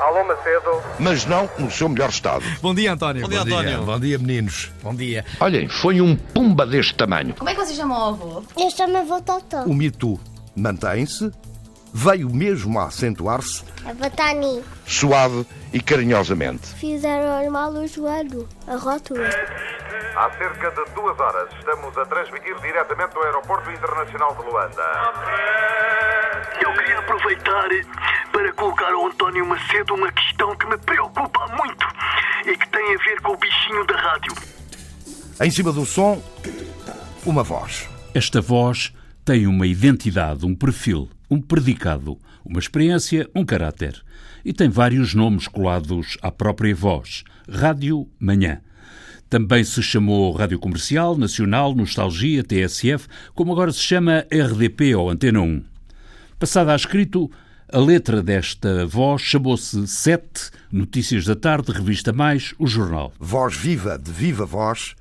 Alô Macedo. Mas não no seu melhor estado. Bom dia, António. Bom dia, António. Bom dia, meninos. Bom dia. Olhem, foi um pumba deste tamanho. Como é que vocês chamam o avô? Eu chamo-me Totó. O mito mantém-se, veio mesmo a acentuar-se, A Batani. suave e carinhosamente. Fizeram mal o joelho, a rótula. Há cerca de duas horas estamos a transmitir diretamente do Aeroporto Internacional de Luanda. Eu queria aproveitar para colocar ao António Macedo uma questão que me preocupa muito e que tem a ver com o bichinho da rádio. Em cima do som, uma voz. Esta voz tem uma identidade, um perfil, um predicado, uma experiência, um caráter. E tem vários nomes colados à própria voz. Rádio Manhã. Também se chamou Rádio Comercial, Nacional, Nostalgia, TSF, como agora se chama RDP ou Antena 1. Passada a escrito, a letra desta voz chamou-se Sete, Notícias da Tarde, Revista Mais, o Jornal. Voz viva de viva voz,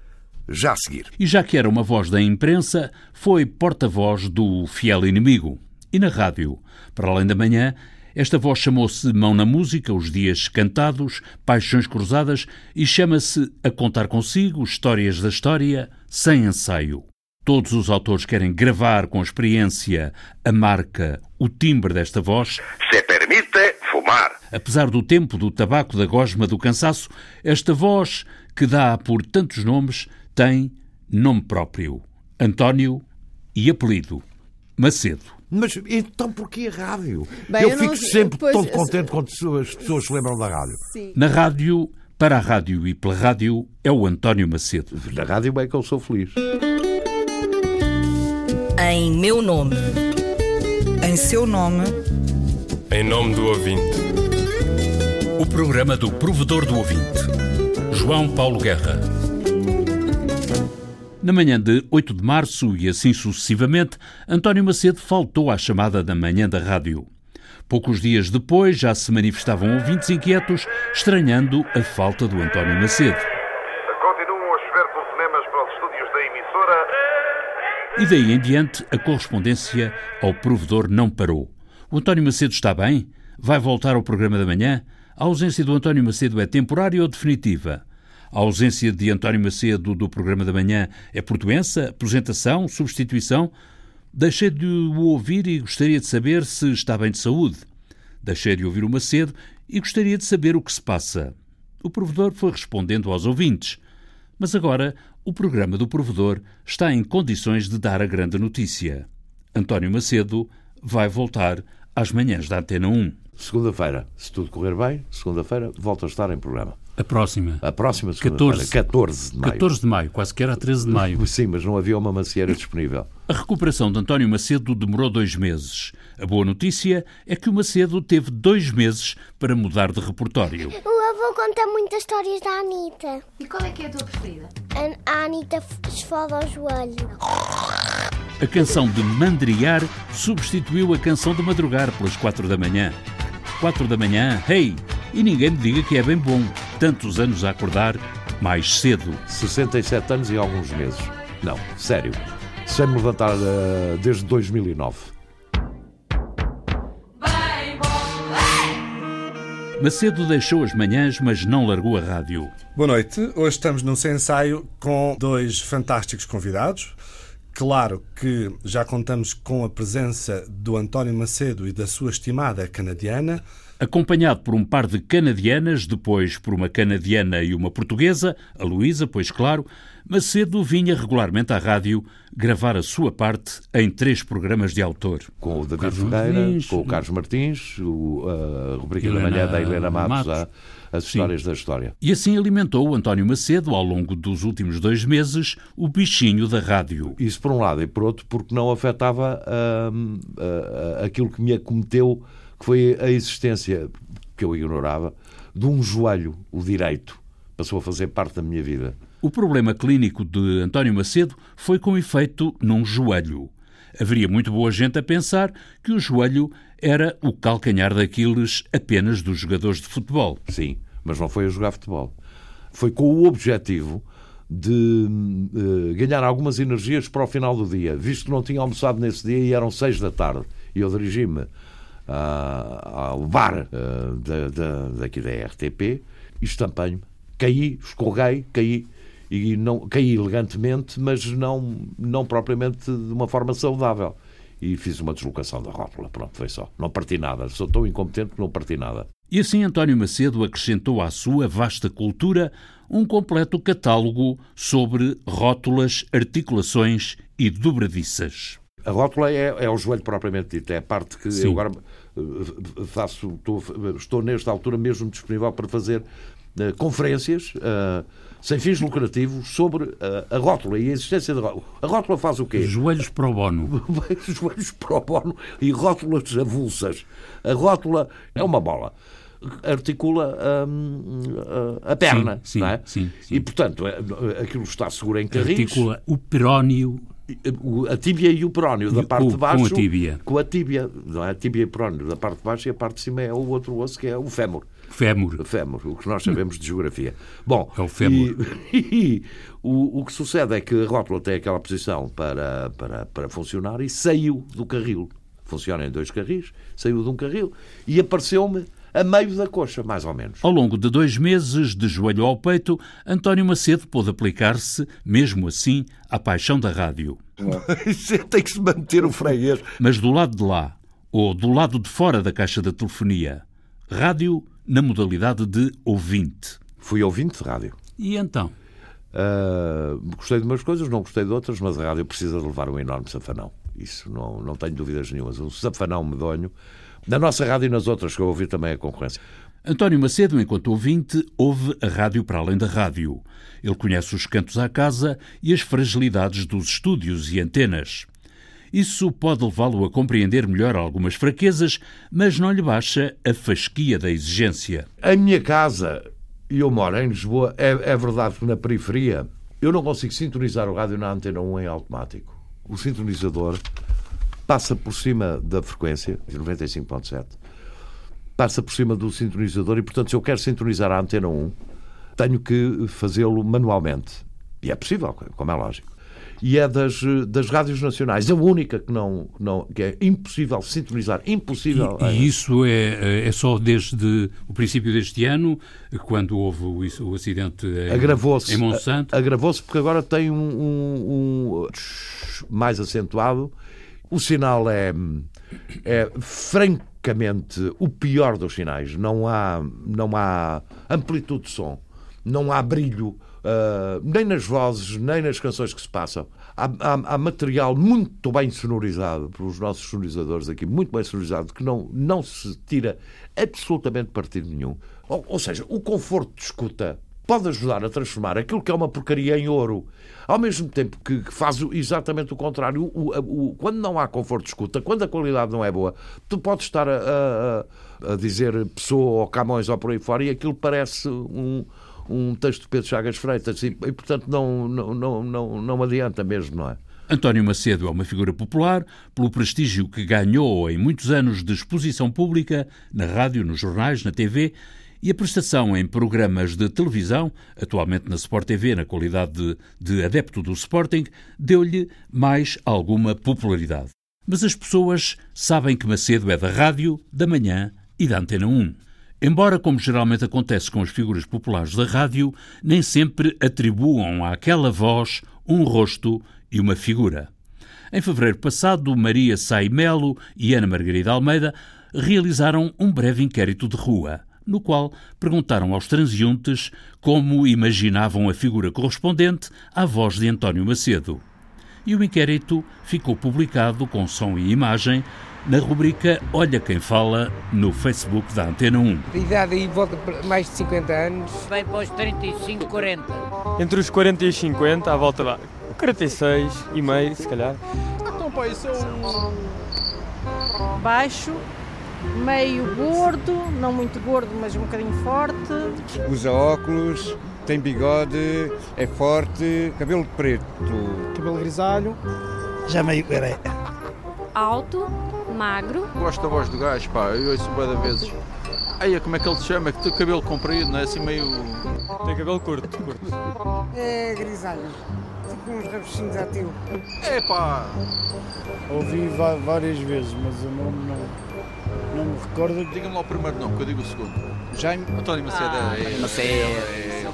já a seguir. E já que era uma voz da imprensa, foi porta-voz do fiel inimigo. E na rádio, para além da manhã, esta voz chamou-se Mão na Música, Os Dias Cantados, Paixões Cruzadas e chama-se A Contar Consigo, Histórias da História, sem ensaio. Todos os autores querem gravar com experiência a marca, o timbre desta voz. Se permite fumar. Apesar do tempo, do tabaco, da gosma, do cansaço, esta voz, que dá por tantos nomes, tem nome próprio: António e apelido: Macedo. Mas então porquê a rádio? Bem, eu, eu fico não sempre pois, todo contente quando as pessoas se lembram da rádio. Na rádio, para a rádio e pela rádio, é o António Macedo. Na rádio é que eu sou feliz. Em meu nome. Em seu nome. Em nome do ouvinte. O programa do provedor do ouvinte. João Paulo Guerra. Na manhã de 8 de março e assim sucessivamente, António Macedo faltou à chamada da manhã da rádio. Poucos dias depois já se manifestavam ouvintes inquietos, estranhando a falta do António Macedo. Continuam a chover telefonemas para os estúdios da emissora. E daí em diante, a correspondência ao provedor não parou. O António Macedo está bem? Vai voltar ao programa da manhã? A ausência do António Macedo é temporária ou definitiva? A ausência de António Macedo do programa da manhã é por doença, aposentação, substituição? Deixei de o ouvir e gostaria de saber se está bem de saúde. Deixei de ouvir o Macedo e gostaria de saber o que se passa. O provedor foi respondendo aos ouvintes. Mas agora o programa do provedor está em condições de dar a grande notícia. António Macedo vai voltar às manhãs da Antena 1. Segunda-feira, se tudo correr bem, segunda-feira volto a estar em programa. A próxima. A próxima segunda-feira, 14 de maio. 14 de maio, quase que era 13 de maio. Sim, mas não havia uma macieira disponível. A recuperação de António Macedo demorou dois meses. A boa notícia é que o Macedo teve dois meses para mudar de repertório. O avô conta muitas histórias da Anitta. E qual é que é a tua preferida? A, a Anitta esfoda o joelho. A canção de Mandriar substituiu a canção de Madrugar pelas quatro da manhã. Quatro da manhã, hey! E ninguém me diga que é bem bom. Tantos anos a acordar, mais cedo. 67 anos e alguns meses. Não, sério. Sem me levantar uh, desde 2009. Macedo deixou as manhãs, mas não largou a rádio. Boa noite. Hoje estamos num ensaio com dois fantásticos convidados. Claro que já contamos com a presença do António Macedo e da sua estimada canadiana. Acompanhado por um par de canadianas, depois por uma canadiana e uma portuguesa, a Luísa, pois claro, Macedo vinha regularmente à rádio gravar a sua parte em três programas de autor. Com o David Ferreira, com o Carlos Martins, o, a rubrica Helena da manhã da Helena Matos, Matos. A, as histórias Sim. da história. E assim alimentou o António Macedo, ao longo dos últimos dois meses, o bichinho da rádio. Isso por um lado e por outro porque não afetava uh, aquilo que me acometeu, que foi a existência, que eu ignorava, de um joelho, o direito. Passou a fazer parte da minha vida. O problema clínico de António Macedo foi com efeito num joelho. Haveria muito boa gente a pensar que o joelho era o calcanhar daqueles apenas dos jogadores de futebol. Sim, mas não foi a jogar futebol. Foi com o objetivo de uh, ganhar algumas energias para o final do dia, visto que não tinha almoçado nesse dia e eram seis da tarde. E eu dirigi-me ao bar uh, da, da, daqui da RTP e estampei-me. Caí, escorreguei, caí e não caí elegantemente, mas não, não propriamente de uma forma saudável. E fiz uma deslocação da rótula, pronto, foi só. Não parti nada, sou tão incompetente que não parti nada. E assim António Macedo acrescentou à sua vasta cultura um completo catálogo sobre rótulas, articulações e dobradiças. A rótula é, é o joelho propriamente dito, é a parte que Sim. eu agora eh, faço, estou, estou nesta altura mesmo disponível para fazer uh, conferências uh, sem fins lucrativos sobre uh, a rótula e a existência da rótula. A rótula faz o quê? Joelhos pro bono. Joelhos pro bono e rótulas avulsas. A rótula é uma bola articula hum, a perna, sim, é? sim, sim, E, portanto, é, aquilo está seguro em carris. Articula o perónio a tíbia e o perónio da parte o, de baixo. Com a tíbia. Com a tíbia, não é? A tíbia e o perónio da parte de baixo e a parte de cima é o outro osso que é o fémur. Fémur. O fémur, o que nós sabemos de geografia. Bom, é o fémur. E, e, o, o que sucede é que a rótula tem aquela posição para, para, para funcionar e saiu do carril. Funciona em dois carris, saiu de um carril e apareceu-me a meio da coxa, mais ou menos. Ao longo de dois meses, de joelho ao peito, António Macedo pôde aplicar-se, mesmo assim, à paixão da rádio. Tem que se manter o freguês. Mas do lado de lá, ou do lado de fora da caixa da telefonia, rádio na modalidade de ouvinte. Fui ouvinte de rádio. E então? Uh, gostei de umas coisas, não gostei de outras, mas a rádio precisa de levar um enorme safanão. Isso não, não tenho dúvidas nenhumas. Um safanão medonho na nossa rádio e nas outras, que eu ouvi também a concorrência. António Macedo, enquanto ouvinte, ouve a rádio para além da rádio. Ele conhece os cantos à casa e as fragilidades dos estúdios e antenas. Isso pode levá-lo a compreender melhor algumas fraquezas, mas não lhe baixa a fasquia da exigência. A minha casa, e eu moro em Lisboa, é, é verdade que na periferia eu não consigo sintonizar o rádio na antena 1 em automático. O sintonizador passa por cima da frequência, 95.7, passa por cima do sintonizador e, portanto, se eu quero sintonizar a antena 1, tenho que fazê-lo manualmente. E é possível, como é lógico. E é das, das rádios nacionais, a única que não, não que é impossível sintonizar, impossível. E, e isso é, é só desde o princípio deste ano, quando houve o, o acidente em, em Monsanto? Agravou-se porque agora tem um, um, um mais acentuado o sinal é, é francamente o pior dos sinais. Não há, não há amplitude de som, não há brilho, uh, nem nas vozes, nem nas canções que se passam. Há, há, há, material muito bem sonorizado pelos nossos sonorizadores aqui, muito bem sonorizado, que não, não se tira absolutamente partido nenhum. Ou, ou seja, o conforto de escuta pode ajudar a transformar aquilo que é uma porcaria em ouro. Ao mesmo tempo que faz exatamente o contrário. O, o, quando não há conforto de escuta, quando a qualidade não é boa, tu podes estar a, a, a dizer pessoa ou Camões ou por aí fora e aquilo parece um, um texto de Pedro Chagas Freitas e, e portanto, não, não, não, não, não adianta mesmo, não é? António Macedo é uma figura popular pelo prestígio que ganhou em muitos anos de exposição pública, na rádio, nos jornais, na TV e a prestação em programas de televisão, atualmente na Sport TV, na qualidade de, de adepto do Sporting, deu-lhe mais alguma popularidade. Mas as pessoas sabem que Macedo é da rádio, da manhã e da Antena 1. Embora, como geralmente acontece com as figuras populares da rádio, nem sempre atribuam àquela voz um rosto e uma figura. Em fevereiro passado, Maria Saimelo e Ana Margarida Almeida realizaram um breve inquérito de rua no qual perguntaram aos transeuntes como imaginavam a figura correspondente à voz de António Macedo. E o inquérito ficou publicado com som e imagem na rubrica Olha Quem Fala no Facebook da Antena 1. A idade aí volta mais de 50 anos. Vai para os 35, 40. Entre os 40 e os 50, à volta lá. 46 e meio, se calhar. Então, pai, isso é um... Baixo, meio gordo, não muito gordo, mas um bocadinho forte. Usa óculos, tem bigode, é forte, cabelo preto. Cabelo grisalho. Já meio careca. Alto, magro. Gosto da voz do gajo, pá, eu ouço várias vezes. Aí, como é que ele se chama? Que tem cabelo comprido, não é? Assim meio. Tem cabelo curto, curto. É grisalho. Tipo uns rabuchinhos ativos. É pá! Ouvi várias vezes, mas o nome não Não me recordo. Diga-me lá o primeiro nome, que eu digo o segundo. Jaime. António Macedo. Ah, é, Macedo. é-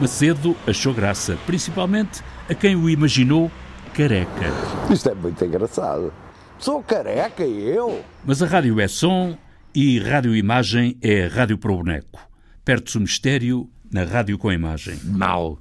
Macedo achou graça, principalmente a quem o imaginou careca. Isto é muito engraçado. Sou careca eu? Mas a rádio é som e rádio-imagem é rádio para o boneco. Perde-se o mistério na rádio com imagem. Mal.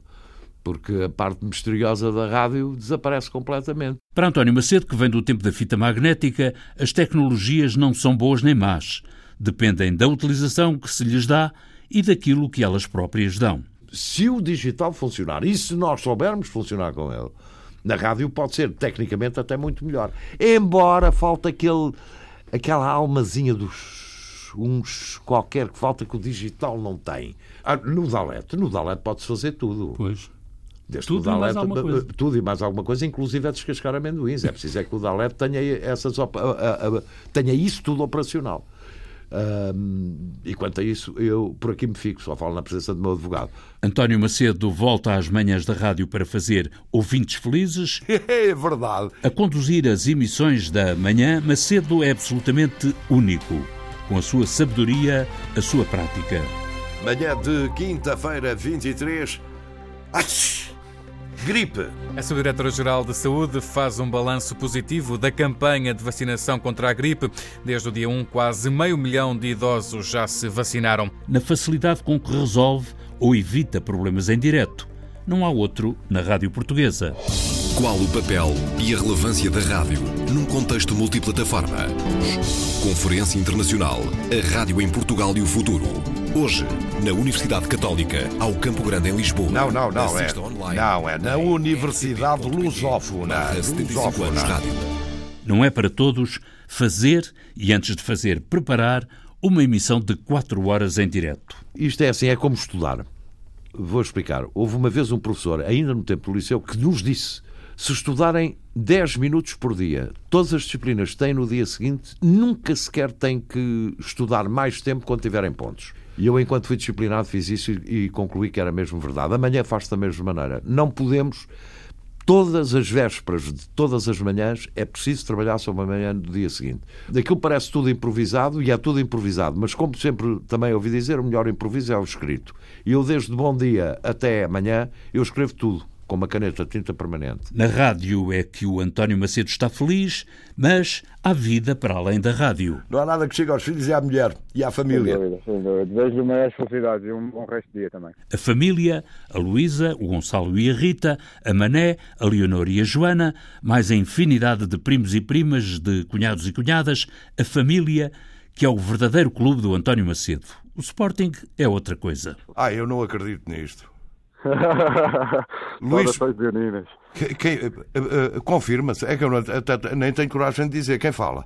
Porque a parte misteriosa da rádio desaparece completamente. Para António Macedo, que vem do tempo da fita magnética, as tecnologias não são boas nem más. Dependem da utilização que se lhes dá e daquilo que elas próprias dão. Se o digital funcionar e se nós soubermos funcionar com ele, na rádio pode ser tecnicamente até muito melhor. Embora falte aquele, aquela almazinha dos uns qualquer que falta que o digital não tem. Ah, no Dalet, no Dalet pode-se fazer tudo. Pois. Desde Tudo que o e mais Dalet, alguma coisa. Tudo e mais alguma coisa, inclusive é descascar amendoins. É preciso é que o Dalet tenha, essas, a- a- a- tenha isso tudo operacional. Ahm, e quanto a isso, eu por aqui me fico, só falo na presença do meu advogado. António Macedo volta às manhãs da rádio para fazer ouvintes felizes. É verdade. A conduzir as emissões da manhã, Macedo é absolutamente único. Com a sua sabedoria, a sua prática. Manhã de quinta-feira, 23. Ai, gripe. A Subdiretora-Geral de Saúde faz um balanço positivo da campanha de vacinação contra a gripe. Desde o dia 1, quase meio milhão de idosos já se vacinaram. Na facilidade com que resolve ou evita problemas em direto. Não há outro na rádio portuguesa. Qual o papel e a relevância da rádio num contexto multiplataforma? Conferência Internacional A Rádio em Portugal e o Futuro. Hoje, na Universidade Católica, ao Campo Grande em Lisboa. Não, não, não. É, online não, é na Universidade Lusófona. barra 75 anos Lusófona. rádio. Não é para todos fazer e, antes de fazer, preparar uma emissão de 4 horas em direto. Isto é assim, é como estudar. Vou explicar. Houve uma vez um professor, ainda no tempo do liceu, que nos disse: se estudarem 10 minutos por dia, todas as disciplinas têm no dia seguinte, nunca sequer têm que estudar mais tempo quando tiverem pontos. E eu, enquanto fui disciplinado, fiz isso e, concluí que era mesmo verdade. Amanhã faz-se da mesma maneira. Não podemos, todas as vésperas de todas as manhãs, é preciso trabalhar sobre a manhã do dia seguinte. Daquilo parece tudo improvisado e é tudo improvisado, mas como sempre também ouvi dizer, o melhor improviso é o escrito. E eu, desde bom dia até amanhã, eu escrevo tudo com uma caneta tinta permanente. Na rádio é que o António Macedo está feliz, mas há vida para além da rádio. Não há nada que chegue aos filhos e à mulher e à família. Sem dúvida, sem dúvida. Desejo-lhe maiores felicidades e um bom resto de dia também. A família, a Luísa, o Gonçalo e a Rita, a Mané, a Leonor e a Joana, mais a infinidade de primos e primas, de cunhados e cunhadas, a família, que é o verdadeiro clube do António Macedo. O Sporting é outra coisa. Ah, eu não acredito nisto. Luís. Que- quem- eh, eh, confirma-se. É que eu não- até- nem tenho coragem de dizer quem fala.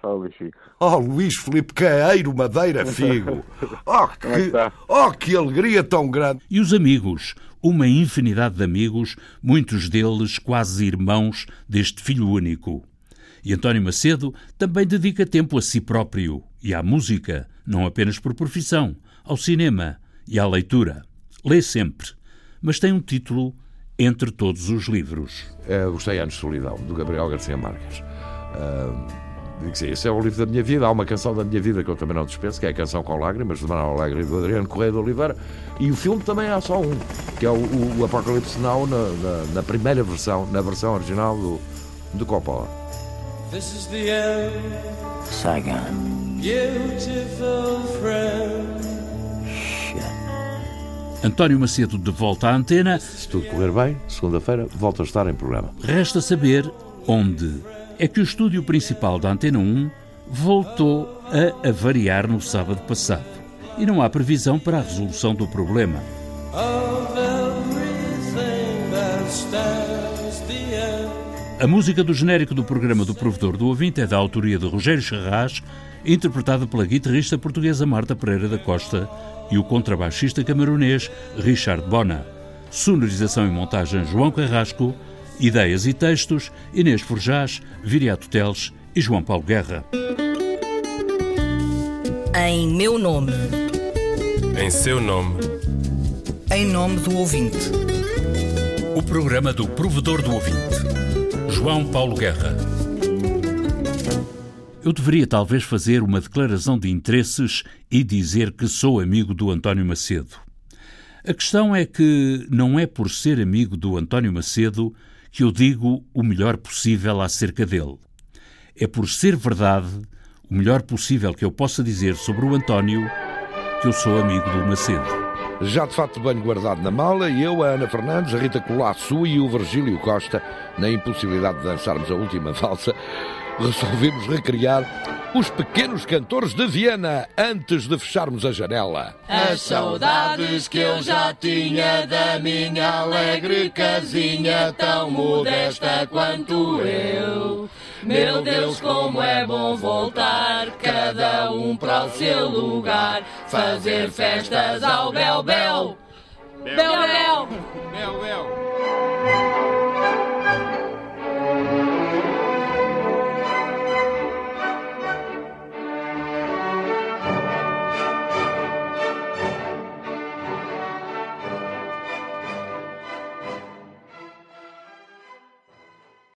Fala, Luís Chico. Oh, Luís Filipe Caeiro Madeira Figo. Oh, é que que, oh, que alegria tão grande. E os amigos, uma infinidade de amigos, muitos deles quase irmãos deste filho único. E António Macedo também dedica tempo a si próprio e à música, não apenas por profissão, ao cinema e à leitura. Lê sempre, mas tem um título entre todos os livros. É, Os 100 Anos de Solidão, do Gabriel Garcia Marques. Ah, digo que sim, esse é o livro da minha vida. Há uma canção da minha vida que eu também não dispenso, que é a Canção com Lágrimas, do Manuel Alegre e do Adriano Correia de Oliveira. E o filme também há só um, que é o, o, o Apocalipse Now, na, na, na primeira versão, na versão original do, do Coppola. This is the end, Saigon. beautiful friend. António Macedo de volta à antena, Se tudo correr bem, segunda-feira, volto a estar em programa. resta saber onde é que o estúdio principal da Antena 1 voltou a avariar no sábado passado. E não há previsão para a resolução do problema. A música do genérico do programa do Provedor do Ouvinte é da autoria de Rogério Charras, interpretada pela guitarrista portuguesa Marta Pereira da Costa e o contrabaixista camerunês Richard Bona. Sonorização e montagem João Carrasco, ideias e textos Inês Forjás, Viriato Teles e João Paulo Guerra. Em meu nome. Em seu nome. Em nome do ouvinte. O programa do Provedor do Ouvinte. João Paulo Guerra. Eu deveria talvez fazer uma declaração de interesses e dizer que sou amigo do António Macedo. A questão é que não é por ser amigo do António Macedo que eu digo o melhor possível acerca dele. É por ser verdade o melhor possível que eu possa dizer sobre o António que eu sou amigo do Macedo. Já de fato bem guardado na mala, eu, a Ana Fernandes, a Rita Colasso e o Virgílio Costa, na impossibilidade de dançarmos a última valsa, resolvemos recriar os pequenos cantores de Viena antes de fecharmos a janela. As saudades que eu já tinha da minha alegre casinha, tão modesta quanto eu. Meu Deus, como é bom voltar, cada um para o seu lugar, fazer festas ao bel bel. Bel bel. Bel.